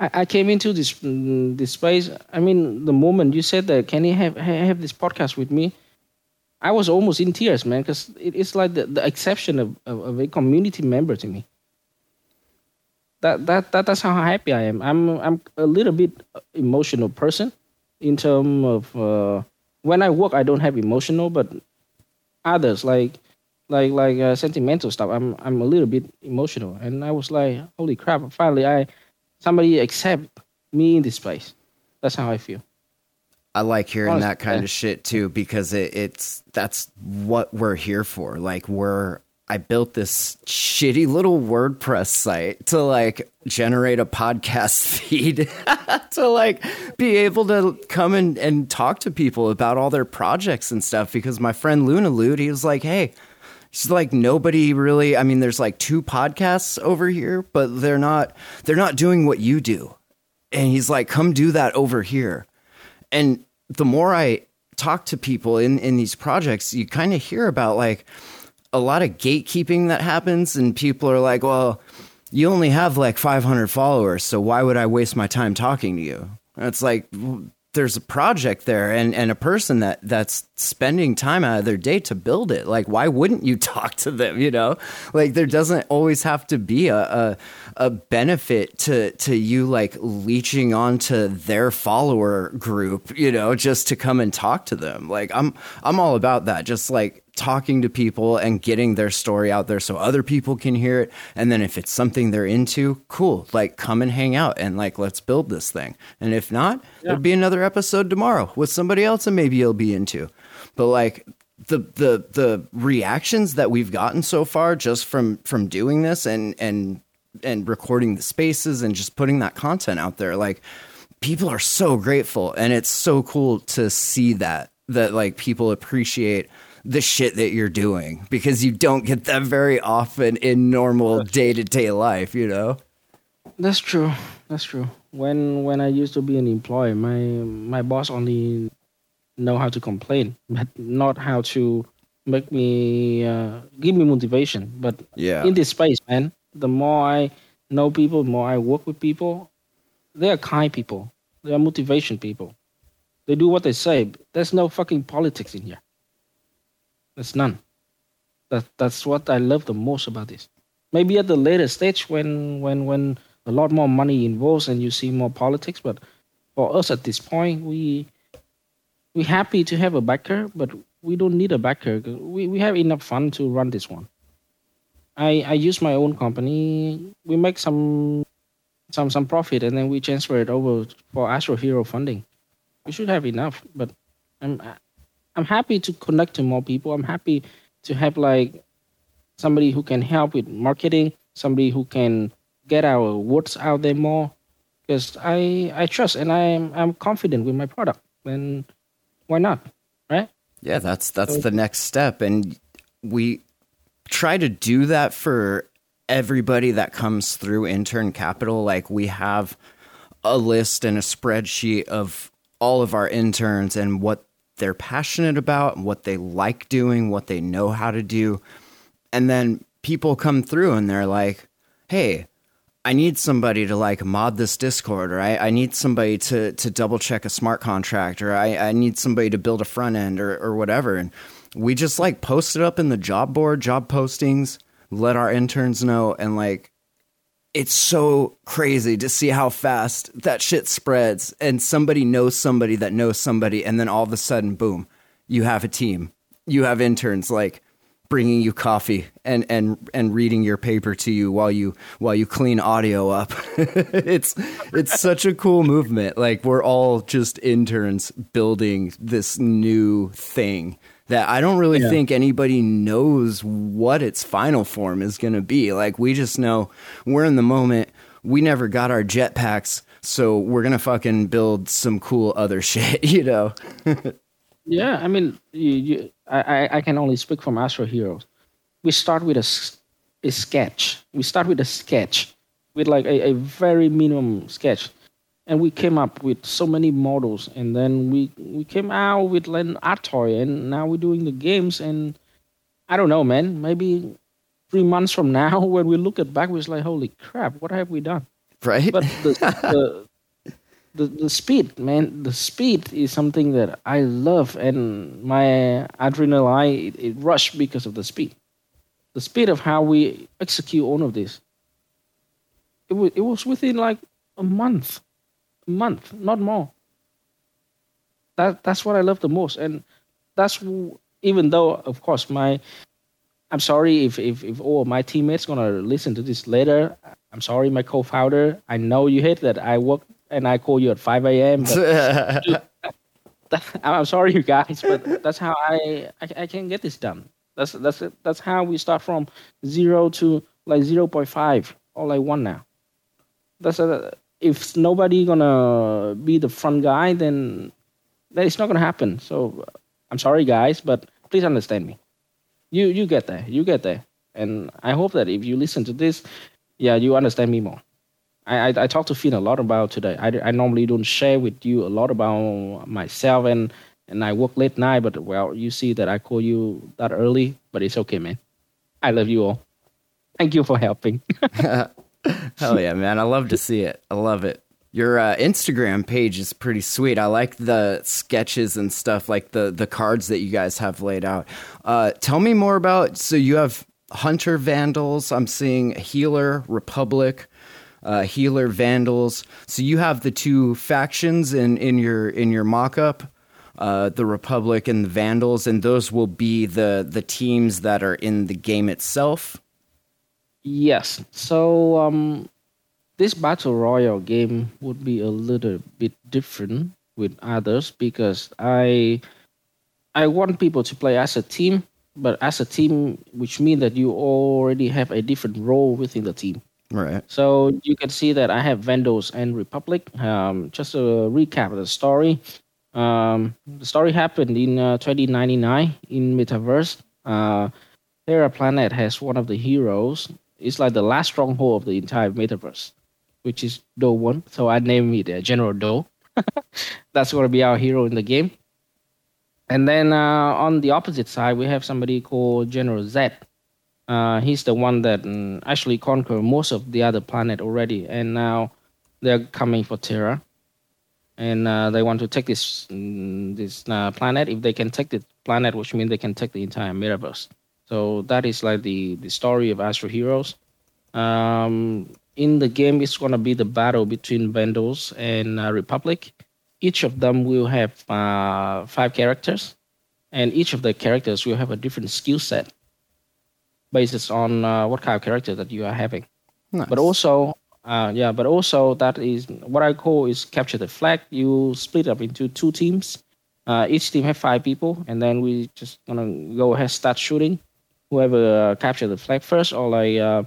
I, I came into this mm, this space. I mean, the moment you said that, can you have have this podcast with me? I was almost in tears, man, because it, it's like the, the exception of, of, of a community member to me. That, that that that's how happy I am. I'm I'm a little bit emotional person in terms of uh, when I work, I don't have emotional, but others like like like uh, sentimental stuff, I'm I'm a little bit emotional, and I was like, holy crap! Finally, I somebody accept me in this place. That's how I feel. I like hearing Honest- that kind yeah. of shit too because it, it's that's what we're here for. Like we're I built this shitty little WordPress site to like generate a podcast feed to like be able to come and, and talk to people about all their projects and stuff because my friend Luna Lude, he was like, Hey, She's like nobody really I mean there's like two podcasts over here, but they're not they're not doing what you do. And he's like, come do that over here and the more I talk to people in in these projects, you kind of hear about like a lot of gatekeeping that happens, and people are like, "Well, you only have like 500 followers, so why would I waste my time talking to you?" It's like there's a project there and, and a person that that's spending time out of their day to build it. Like, why wouldn't you talk to them? You know, like there doesn't always have to be a, a, a benefit to, to you like leeching onto their follower group, you know, just to come and talk to them. Like I'm, I'm all about that. Just like talking to people and getting their story out there so other people can hear it. And then if it's something they're into, cool, like come and hang out and like let's build this thing. And if not, yeah. there'll be another episode tomorrow with somebody else and maybe you'll be into. But like the the the reactions that we've gotten so far just from from doing this and and and recording the spaces and just putting that content out there like people are so grateful and it's so cool to see that that like people appreciate the shit that you're doing because you don't get that very often in normal day to day life, you know? That's true. That's true. When when I used to be an employee, my my boss only know how to complain, but not how to make me uh, give me motivation. But yeah, in this space, man, the more I know people, the more I work with people, they are kind people. They are motivation people. They do what they say. There's no fucking politics in here. There's none. That that's what I love the most about this. Maybe at the later stage when when when a lot more money involves and you see more politics, but for us at this point, we we happy to have a backer, but we don't need a backer. We we have enough fun to run this one. I I use my own company. We make some some some profit and then we transfer it over for Astro Hero funding. We should have enough, but I'm I'm happy to connect to more people. I'm happy to have like somebody who can help with marketing, somebody who can get our words out there more. Because I I trust and I'm I'm confident with my product. And why not? Right? Yeah, that's that's so, the next step. And we try to do that for everybody that comes through intern capital. Like we have a list and a spreadsheet of all of our interns and what they're passionate about, what they like doing, what they know how to do. And then people come through and they're like, hey, I need somebody to like mod this Discord, or I, I need somebody to to double check a smart contract, or I, I need somebody to build a front end or, or whatever. And we just like post it up in the job board, job postings, let our interns know, and like it's so crazy to see how fast that shit spreads and somebody knows somebody that knows somebody and then all of a sudden boom you have a team. You have interns like bringing you coffee and and and reading your paper to you while you while you clean audio up. It's it's such a cool movement. Like we're all just interns building this new thing that I don't really yeah. think anybody knows what its final form is going to be. Like we just know we're in the moment. We never got our jetpacks, so we're gonna fucking build some cool other shit, you know. yeah, I mean, you, you, I, I can only speak from Astro Heroes. We start with a, a sketch. We start with a sketch, with like a, a very minimum sketch and we came up with so many models and then we we came out with an art toy and now we're doing the games and i don't know man. Maybe three months from now when we look at back we're like holy crap what have we done? Right? But the, the the, the speed man the speed is something that i love and my adrenaline it, it rushed because of the speed. The speed of how we execute all of this. It was, it was within like a month month, not more. That that's what I love the most, and that's even though, of course, my I'm sorry if if, if all my teammates gonna listen to this later. I'm sorry, my co-founder. I know you hate that I work and I call you at 5 a.m. I'm sorry, you guys, but that's how I, I I can get this done. That's that's that's how we start from zero to like 0.5 or like one now. That's a if nobody gonna be the front guy, then then it's not gonna happen. So I'm sorry, guys, but please understand me. You you get there, you get there, and I hope that if you listen to this, yeah, you understand me more. I I, I talked to Finn a lot about today. I, I normally don't share with you a lot about myself and and I work late night, but well, you see that I call you that early, but it's okay, man. I love you all. Thank you for helping. Hell yeah, man. I love to see it. I love it. Your uh, Instagram page is pretty sweet. I like the sketches and stuff, like the the cards that you guys have laid out. Uh, tell me more about. So you have Hunter Vandals. I'm seeing Healer Republic, uh, Healer Vandals. So you have the two factions in in your in your mock-up. Uh, the Republic and the Vandals, and those will be the the teams that are in the game itself. Yes. So um, this battle royale game would be a little bit different with others because I I want people to play as a team, but as a team, which means that you already have a different role within the team. Right. So you can see that I have Vandals and Republic. Um, just a recap of the story. Um, the story happened in uh, 2099 in Metaverse. Uh, Terra Planet has one of the heroes. It's like the last stronghold of the entire Metaverse, which is Do Kwon. So I named it uh, General Do. That's going to be our hero in the game. And then uh, on the opposite side, we have somebody called General Z. Uh, he's the one that mm, actually conquered most of the other planet already, and now they're coming for Terra, and uh, they want to take this mm, this uh, planet. If they can take the planet, which means they can take the entire metaverse. So that is like the the story of Astro Heroes. Um, in the game, it's gonna be the battle between Vandals and uh, Republic. Each of them will have uh, five characters, and each of the characters will have a different skill set based on uh, what kind of character that you are having. Nice. But also, uh, yeah, but also that is what I call is capture the flag. You split up into two teams. Uh, each team have five people, and then we just gonna go ahead and start shooting. Whoever uh, capture the flag first, or like uh,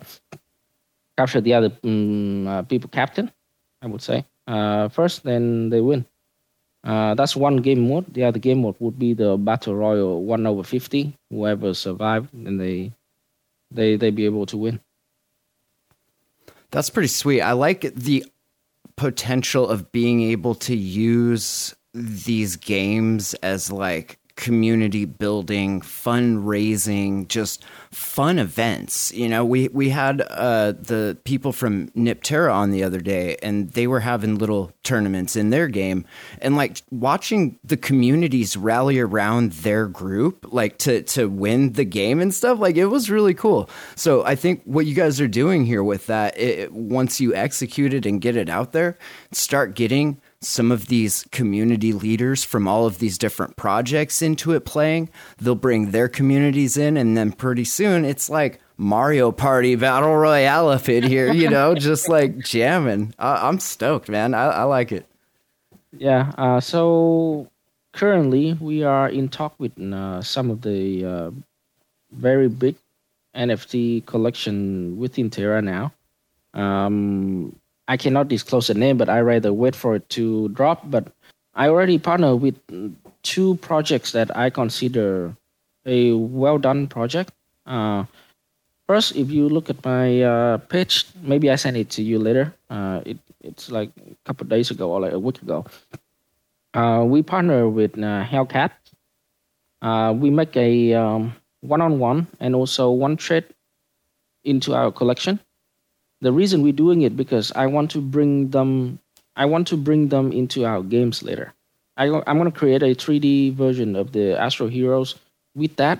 capture the other um, people captain, I would say first, then they win. Uh, that's one game mode. The other game mode would be the battle royal one over fifty. Whoever survived, then they they they be able to win. That's pretty sweet. I like the potential of being able to use these games as like community building, fundraising, just fun events. You know, we we had uh, the people from Niptera on the other day, and they were having little tournaments in their game, and like watching the communities rally around their group, like to to win the game and stuff. Like it was really cool. So I think what you guys are doing here with that, it, once you execute it and get it out there, start getting some of these community leaders from all of these different projects into it playing. They'll bring their communities in, and then pretty soon it's like Mario Party Battle Royale up in here, you know, just like jamming. I- I'm stoked, man. I-, I like it. Yeah. Uh, so currently we are in talk with uh, some of the uh, very big NFT collection within Terra now. Um, I cannot disclose the name, but I rather wait for it to drop. But I already partner with two projects that I consider a well done project. Uh, first, if you look at my uh, maybe I send it to you later. Uh, it it's like a couple days ago or like a week ago. Uh, we partner with uh, Hellcat. Uh, we make a um, one-on-one and also one trade into our collection the reason we're doing it because I want to bring them I want to bring them into our games later. I, I'm going to create a 3D version of the Astro Heroes with that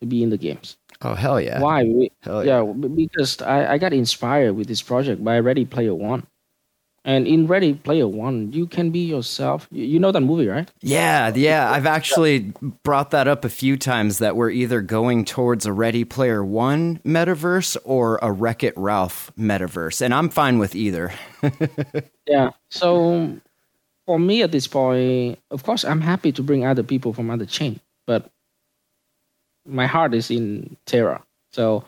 to be in the games. Oh hell yeah! Why? We, Hell yeah, b- because I, I got inspired with this project by Ready Player One. And in Ready Player One, you can be yourself. You, know that movie, right? Yeah, yeah. I've actually brought that up a few times that we're either going towards a Ready Player One metaverse or a Wreck It Ralph metaverse, and I'm fine with either. Yeah. So for me at this point, of course, I'm happy to bring other people from other chain, but my heart is in Terra. So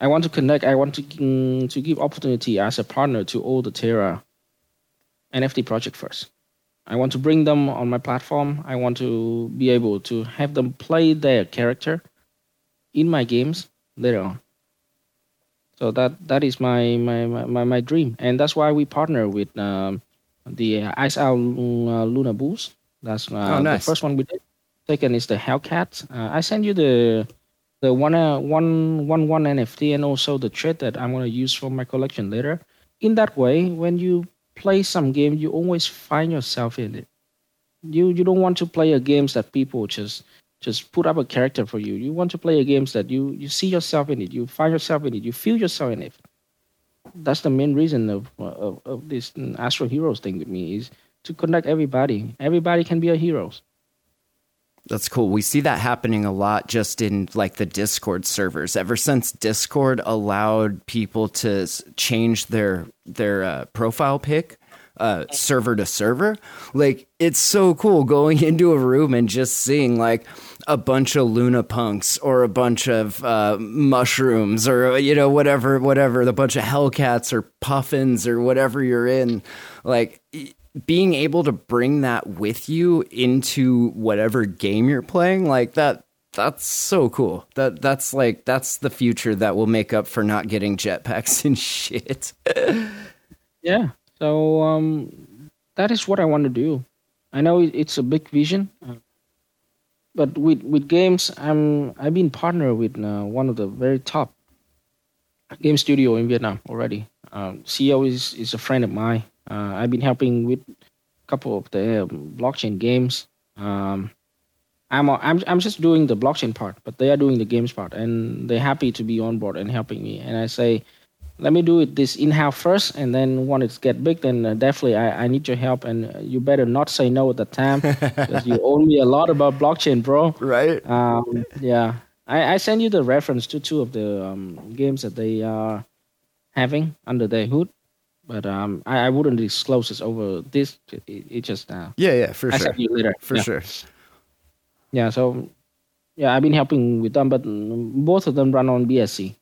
I want to connect. I want to mm, to give opportunity as a partner to all the Terra NFT project first. I want to bring them on my platform. I want to be able to have them play their character in my games later on. So that that is my my, my, my, dream, and that's why we partner with um, the Ice Owl uh, Luna Bulls. That's uh, Oh, nice. the first one we did. Second is the Hellcat. Uh, I send you the the one uh, one one one NFT and also the trade that I'm gonna use for my collection later. In that way, when you play some game, you always find yourself in it. You you don't want to play a games that people just just put up a character for you. You want to play a games that you you see yourself in it. You find yourself in it. You feel yourself in it. That's the main reason of of, of this Astro Heroes thing with me is to connect everybody. Everybody can be a heroes. That's cool. We see that happening a lot just in like the Discord servers. Ever since Discord allowed people to change their their uh, profile pic uh, server to server, like it's so cool going into a room and just seeing like a bunch of Luna punks or a bunch of uh, mushrooms or you know whatever whatever, the bunch of Hellcats or puffins or whatever you're in, like being able to bring that with you into whatever game you're playing like that that's so cool that that's like that's the future that will make up for not getting jetpacks and shit Yeah. So um, that is what I want to do. I know it's a big vision, uh, but with with games, I'm I've been partnered with uh, one of the very top game studio in Vietnam already. Um, CEO is is a friend of mine. Uh, I've been helping with a couple of the um, blockchain games. Um, I'm, I'm I'm just doing the blockchain part, but they are doing the games part, and they're happy to be on board and helping me. And I say, let me do it this in-house first and then when it's get big then uh, definitely I, I need your help and uh, you better not say no at the time because you owe me a lot about blockchain bro right um, yeah I, I send you the reference to two of the um, games that they are having under their hood but um, I, I wouldn't disclose this over this it, it just uh, yeah yeah for I sure you later for yeah. sure yeah so yeah I've been helping with them but both of them run on BSC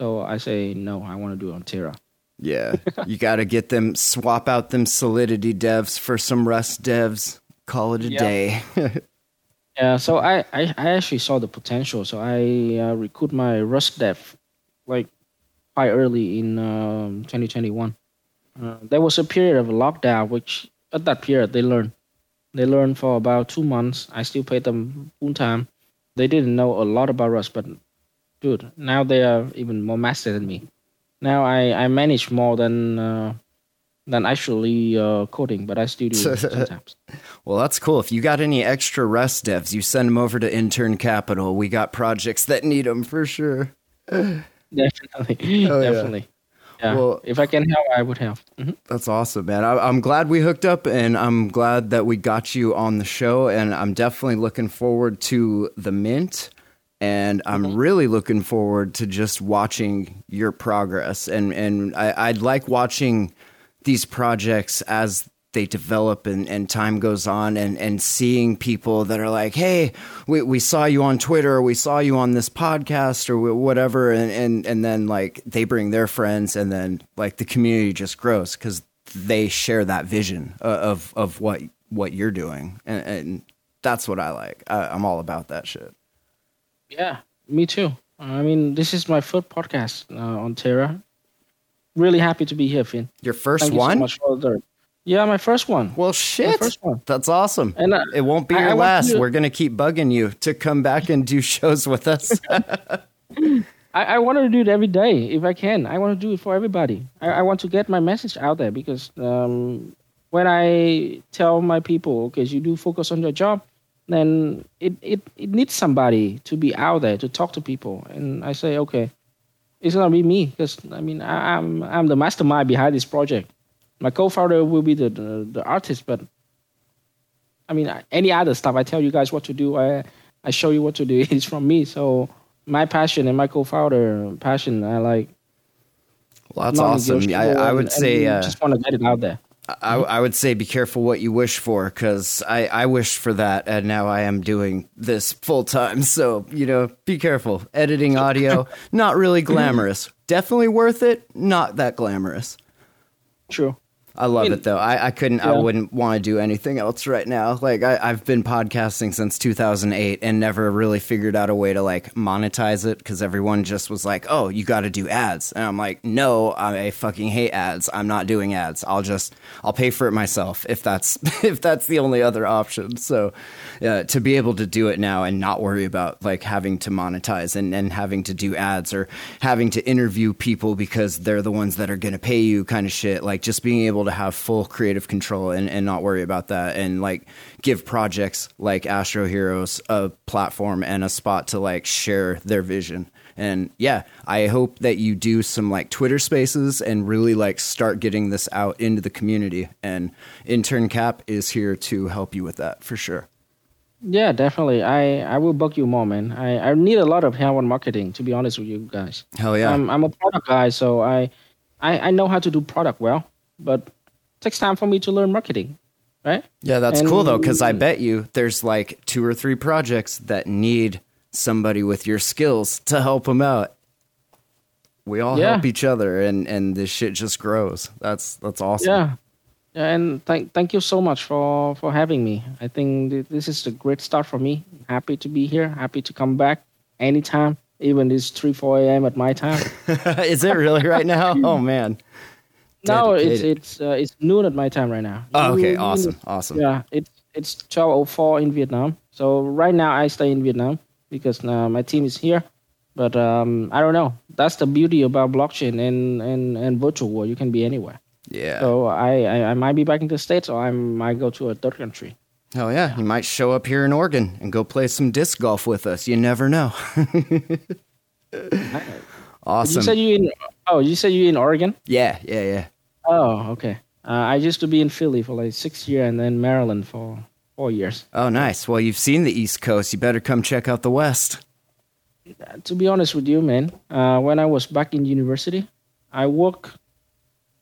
so I say no I want to do it on Terra yeah you gotta get them swap out them solidity devs for some rust devs call it a Yeah. day Yeah, so I, I, I actually saw the potential. So I uh, recruit my Rust dev like quite early in um, 2021. Uh, there was a period of lockdown, which at that period they learned. They learned for about two months. I still paid them full time. They didn't know a lot about Rust, but dude, now they are even more master than me. Now I, I manage more than uh, than actually uh, coding, but I still do it sometimes. Well, that's cool. If you got any extra Rust devs, you send them over to Intern Capital. We got projects that need them for sure. Definitely, Oh, definitely. Yeah. Well- if I can help, I would help. Mhm. That's awesome, man. I, I'm glad we hooked up, and I'm glad that we got you on the show. And I'm definitely looking forward to the mint, and I'm really looking forward to just watching your progress. And and I, I'd like watching these projects as they develop and, and time goes on and, and seeing people that are like, hey, we, we saw you on Twitter, or we saw you on this podcast or whatever. And, and, and then like they bring their friends and then like the community just grows because they share that vision uh, of, of what, what you're doing. And, and that's what I like. I, I'm all about that shit. Yeah, me too. I mean, this is my first podcast uh, on Terra. Really happy to be here, Finn. Your first Thank you one? so much for the. Yeah, my first one. Well, shit. first one. That's awesome. And, uh, it won't be I- your I want last. to- We're going to keep bugging you to come back and do shows with us. I, I want to do it every day if I can. I want to do it for everybody. I, I want to get my message out there because um, when I tell my people, okay, you do focus on your job, then it, it, it needs somebody to be out there to talk to people. And I say, okay, it's gonna be me because I mean I, I'm I'm the mastermind behind this project. My co-founder will be the the, the artist, but I mean any other stuff I tell you guys what to do. I I show you what to do. It's from me. So my passion and my co-founder passion, I like. well, that's awesome. I, I would and say. we Uh, just want to get it out there. I, I would say be careful what you wish for because I, I wished for that and now I am doing this full time. So, you know, be careful. Editing audio, not really glamorous. Definitely worth it, not that glamorous. True. I love mean, it though. I, I couldn't, I wouldn't want to do anything else right now. Like, I, I've been podcasting since 2008 and never really figured out a way to like monetize it because everyone just was like, oh, you got to do ads. And I'm like, no, I fucking hate ads. I'm not doing ads. I'll just, I'll pay for it myself if that's, if that's the only other option. So, uh, to be able to do it now and not worry about like having to monetize and, and having to do ads or having to interview people because they're the ones that are going to pay you kind of shit. Like just being able to have full creative control and, and not worry about that and like give projects like Astro Heroes a platform and a spot to like share their vision. And yeah, I hope that you do some like Twitter spaces and really like start getting this out into the community. And Intern Cap is here to help you with that for sure. Yeah, definitely. I, I will book you more, man. I, I need a lot of help on marketing, to be honest with you guys. Hell yeah. I'm, I'm a product guy, so I, I, I know how to do product well, but takes time for me to learn marketing, right? Yeah, that's And- cool though, because I bet you there's like two or three projects that need somebody with your skills to help them out. We all Yeah. help each other, and and this shit just grows. That's that's awesome. Yeah. Yeah, and thank thank you so much for for having me. I think th- this is a great start for me. Happy to be here. Happy to come back anytime, even it's three four a.m. at my time. Is it really right now? Oh man. No, it's it's uh, it's noon at my time right now. Oh, okay, awesome, awesome. Yeah, it's it's twelve oh four in Vietnam. So right now I stay in Vietnam because uh, my team is here. But um, I don't know. That's the beauty about blockchain and, and, and virtual world. You can be anywhere. Yeah. So I, I, I might be back in the States or I might go to a third country. Hell yeah. You might show up here in Oregon and go play some disc golf with us. You never know. awesome. You said you in oh you said you in Oregon? yeah, yeah, yeah. Oh, okay. Uh, I used to be in Philly for like six years and then Maryland for four years. Oh, nice. Well, you've seen the East Coast. You better come check out the West. To be honest with you, man, uh, when I was back in university, I worked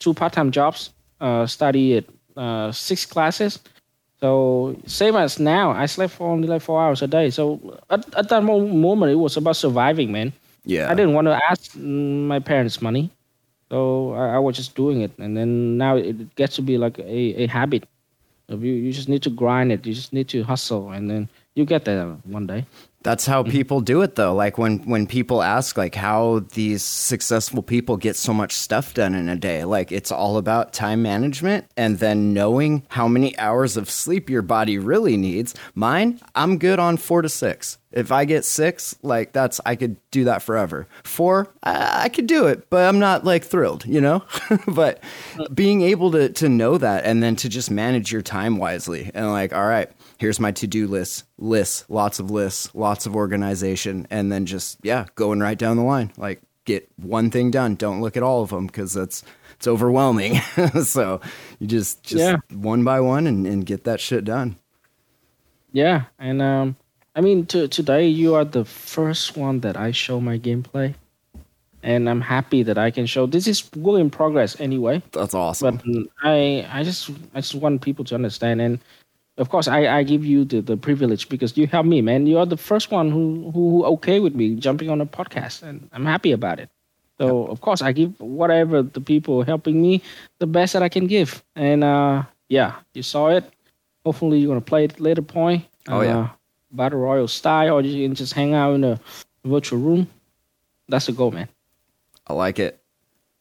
two part-time jobs, uh, study at uh, six classes. So same as now, I slept for only like four hours a day. So at, at that moment, it was about surviving, man. Yeah. I didn't want to ask mm, my parents money, so I, I was just doing it. And then now it gets to be like a, a habit. Of you, you just need to grind it. You just need to hustle, and then you get there one day. That's how mm-hmm. people do it though. Like when when people ask like how these successful people get so much stuff done in a day, like it's all about time management and then knowing how many hours of sleep your body really needs. Mine, I'm good on 4 to 6. If I get 6, like that's I could do that forever. 4, I, I could do it, but I'm not like thrilled, you know? but being able to to know that and then to just manage your time wisely and like all right, here's my to-do list lists lots of lists lots of organization and then just yeah going right down the line. Like get one thing done. Don't look at all of them because that's it's overwhelming. So you just just Yeah. one by one and, and get that shit done. Yeah, and um, I mean, to, today you are the first one that I show my gameplay, and I'm happy that I can show. This is work in progress anyway, that's awesome. But mm, I I just I just want people to understand, and of course I, I give you the, the privilege because you help me, man. You are the first one who who, who okay with me jumping on a podcast, and I'm happy about it. So of course I give whatever the people helping me the best that I can give, and uh, yeah, you saw it. Hopefully you're gonna play it later point. Oh, yeah. uh, battle royal style, or you can just hang out in a virtual room. That's the goal, man. i like it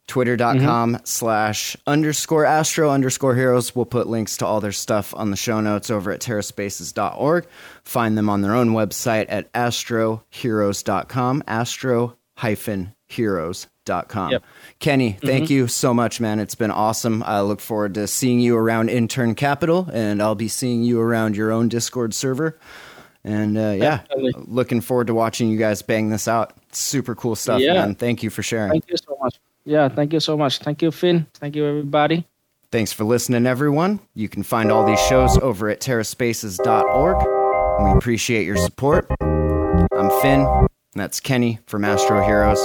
twitter.com slash underscore astro underscore heroes. We'll put links to all their stuff on the show notes over at terraspaces.org find them on their own website at astroheroes.com astro hyphen heroes.com Yep. kenny thank you so much man. It's been awesome. I look forward to seeing you around intern capital and i'll be seeing you around your own discord server. And uh, yeah Definitely. looking forward to watching you guys bang this out. Super cool stuff Yeah. man. Thank you for sharing. Thank you so much. Yeah, thank you so much. Thank you, Finn. Thank you, everybody. Thanks for listening, everyone. You can find all these shows over at terraspaces.org. We appreciate your support. I'm Finn. and That's Kenny from Astro Heroes.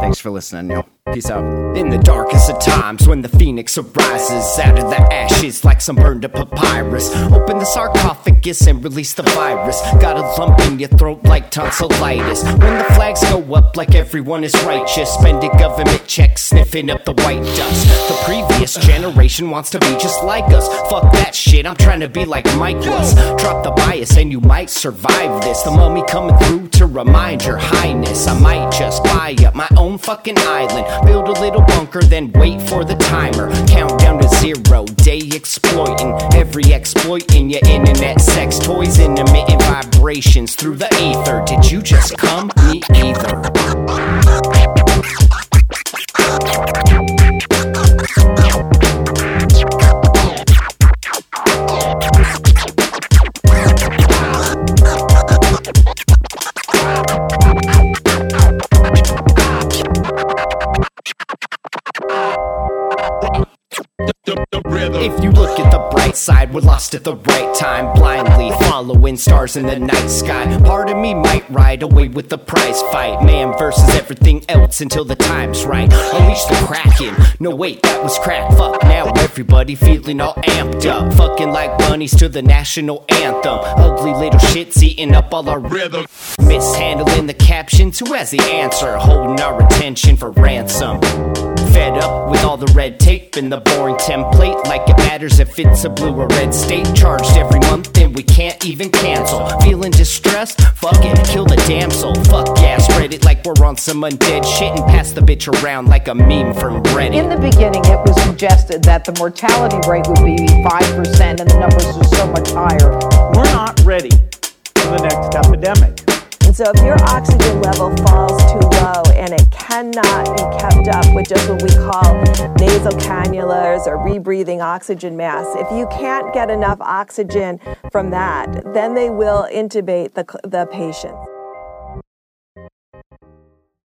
Thanks for listening, yo. Peace out. In the darkest of times, when the phoenix arises out of the ashes like some burned up papyrus, open the sarcophagus and release the virus. Got a lump in your throat like tonsillitis. When the flags go up like everyone is righteous, spend a government check sniffing up the white dust. The previous generation wants to be just like us. Fuck that shit, I'm trying to be like Mike was. Drop the bias and you might survive this. The mummy coming through to remind your highness. I might just buy up my own fucking island. Build a little bunker, then wait for the timer. Count down to zero, day exploiting. Every exploit in your internet sex toys, intermittent vibrations through the ether. Did you just come? Me either. Side, we're lost at the right time, blindly following stars in the night sky. Part of me might ride away with the prize fight, man versus everything else until the time's right. Unleash the kraken. No wait, that was crack. Fuck now, everybody feeling all amped up, fucking like bunnies to the national anthem. Ugly little shits eating up all our rhythm. Mishandling the captions, who has the answer? Holding our attention for ransom. Fed up with all the red tape and the boring template. Like it matters if it's a blue or red state. Charged every month and we can't even cancel. Feeling distressed? Fuck it, kill the damsel. Fuck yeah, spread it like we're on some undead shit and pass the bitch around like a meme from Reddit. In the beginning, it was suggested that the mortality rate would be 5% and the numbers are so much higher. We're not ready for the next epidemic. And so if your oxygen level falls too low and it cannot be kept up with just what we call nasal cannulas or rebreathing oxygen masks, if you can't get enough oxygen from that, then they will intubate the, the patient.